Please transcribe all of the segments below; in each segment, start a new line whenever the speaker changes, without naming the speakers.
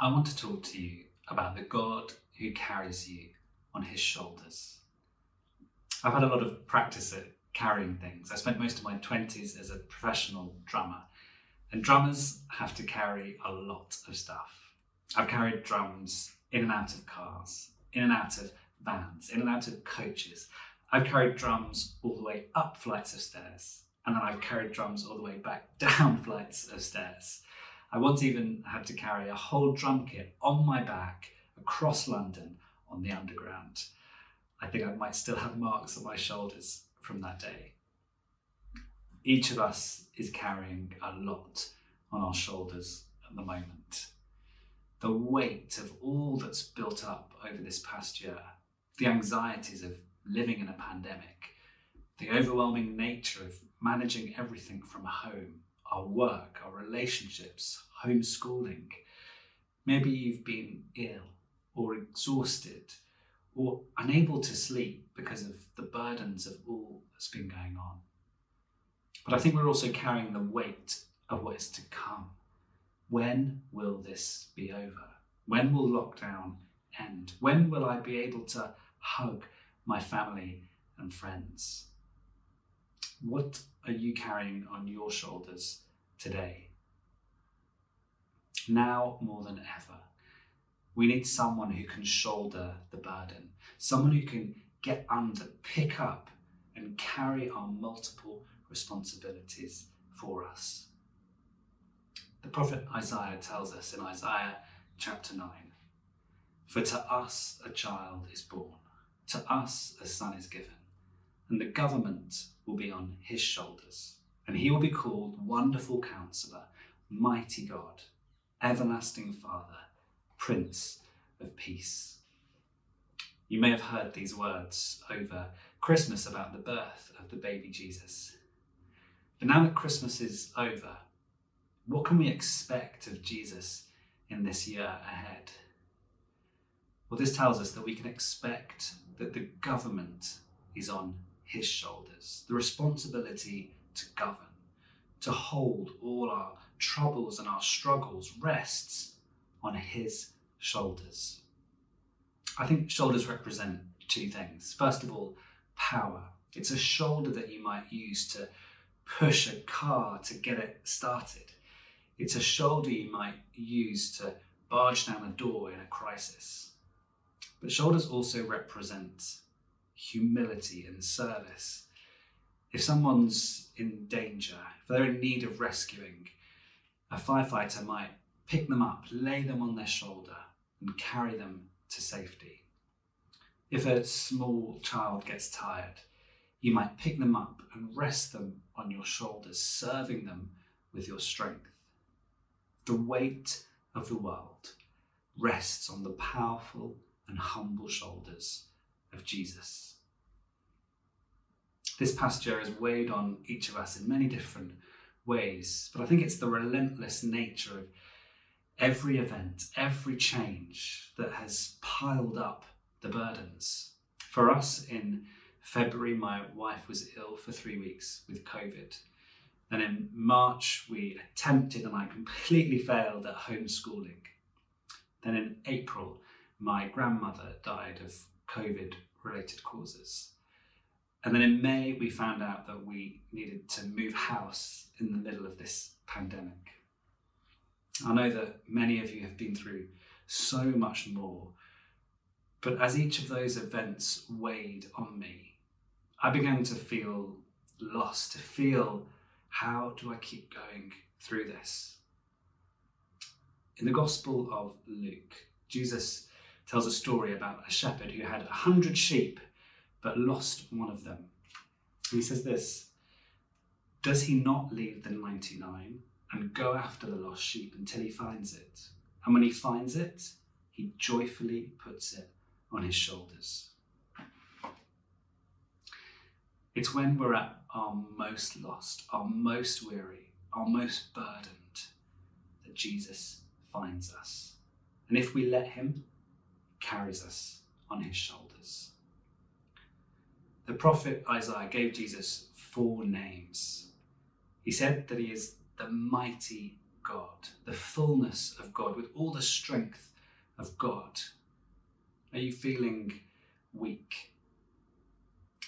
I want to talk to you about the God who carries you on his shoulders. I've had a lot of practice at carrying things. I spent most of my 20s as a professional drummer, and drummers have to carry a lot of stuff. I've carried drums in and out of cars, in and out of vans, in and out of coaches. I've carried drums all the way up flights of stairs, and then I've carried drums all the way back down flights of stairs. I once even had to carry a whole drum kit on my back across London on the underground. I think I might still have marks on my shoulders from that day. Each of us is carrying a lot on our shoulders at the moment. The weight of all that's built up over this past year, the anxieties of living in a pandemic, the overwhelming nature of managing everything from home, our work, our relationships, homeschooling. Maybe you've been ill or exhausted or unable to sleep because of the burdens of all that's been going on. But I think we're also carrying the weight of what is to come. When will this be over? When will lockdown end? When will I be able to hug my family and friends? What are you carrying on your shoulders today? Now more than ever, we need someone who can shoulder the burden, someone who can get under, pick up, and carry our multiple responsibilities for us. The prophet Isaiah tells us in Isaiah chapter 9 For to us a child is born, to us a son is given, and the government will be on his shoulders, and he will be called Wonderful Counselor, Mighty God, Everlasting Father, Prince of Peace. You may have heard these words over Christmas about the birth of the baby Jesus. But now that Christmas is over, what can we expect of Jesus in this year ahead? Well, this tells us that we can expect that the government is on his shoulders, the responsibility to govern, to hold all our troubles and our struggles rests on his shoulders. I think shoulders represent two things. First of all, power. It's a shoulder that you might use to push a car to get it started. It's a shoulder you might use to barge down a door in a crisis. But shoulders also represent humility and service. If someone's in danger, if they're in need of rescuing, a firefighter might pick them up, lay them on their shoulder, and carry them to safety. If a small child gets tired, you might pick them up and rest them on your shoulders, serving them with your strength. The weight of the world rests on the powerful and humble shoulders of Jesus. This past year has weighed on each of us in many different ways, but I think it's the relentless nature of every event, every change that has piled up the burdens. For us in February, my wife was ill for three weeks with COVID. Then in March, we attempted and I completely failed at homeschooling. Then in April, my grandmother died of COVID related causes. And then in May, we found out that we needed to move house in the middle of this pandemic. I know that many of you have been through so much more, but as each of those events weighed on me, I began to feel lost, to feel how do I keep going through this? In the Gospel of Luke, Jesus tells a story about a shepherd who had a hundred sheep but lost one of them. He says this Does he not leave the 99 and go after the lost sheep until he finds it. And when he finds it, he joyfully puts it on his shoulders. It's when we're at our most lost, our most weary, our most burdened that Jesus finds us. And if we let him, carries us on his shoulders. The prophet Isaiah gave Jesus four names. He said that he is the mighty God, the fullness of God, with all the strength of God? Are you feeling weak?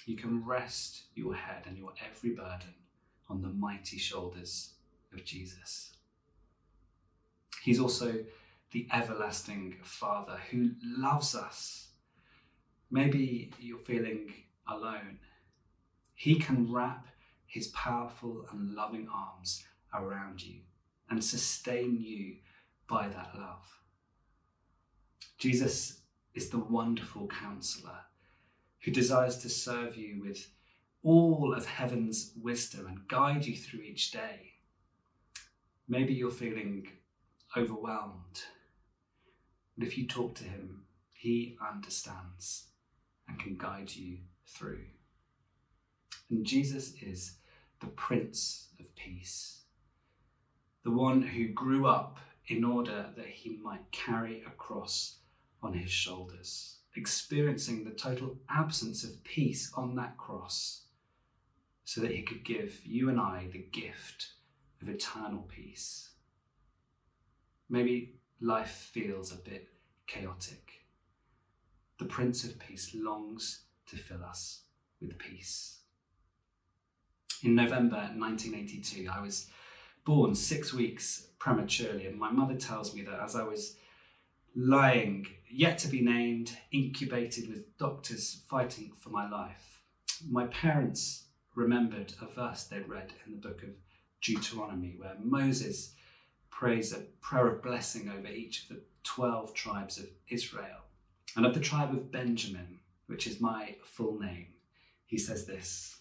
You can rest your head and your every burden on the mighty shoulders of Jesus. He's also the everlasting Father who loves us. Maybe you're feeling alone. He can wrap his powerful and loving arms around you and sustain you by that love. Jesus is the wonderful counselor who desires to serve you with all of heaven's wisdom and guide you through each day. Maybe you're feeling overwhelmed. If you talk to him, he understands and can guide you through. And Jesus is the Prince of Peace, the one who grew up in order that he might carry a cross on his shoulders, experiencing the total absence of peace on that cross, so that he could give you and I the gift of eternal peace. Maybe life feels a bit chaotic. The Prince of Peace longs to fill us with peace. In November 1982, I was born six weeks prematurely, and my mother tells me that as I was lying, yet to be named, incubated with doctors fighting for my life, my parents remembered a verse they'd read in the book of Deuteronomy, where Moses prays a prayer of blessing over each of the 12 tribes of Israel. And of the tribe of Benjamin, which is my full name, he says this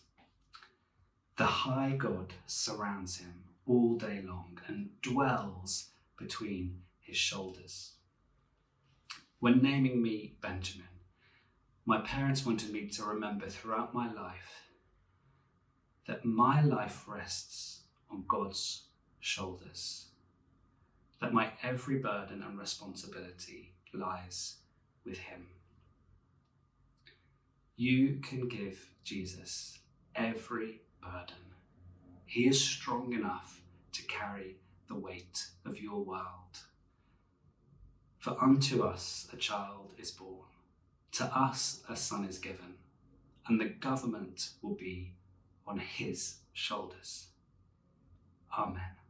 The high God surrounds him all day long and dwells between his shoulders. When naming me Benjamin, my parents wanted me to remember throughout my life that my life rests on God's shoulders that my every burden and responsibility lies with Him. You can give Jesus every burden. He is strong enough to carry the weight of your world. For unto us a child is born, to us a son is given, and the government will be on his shoulders. Amen.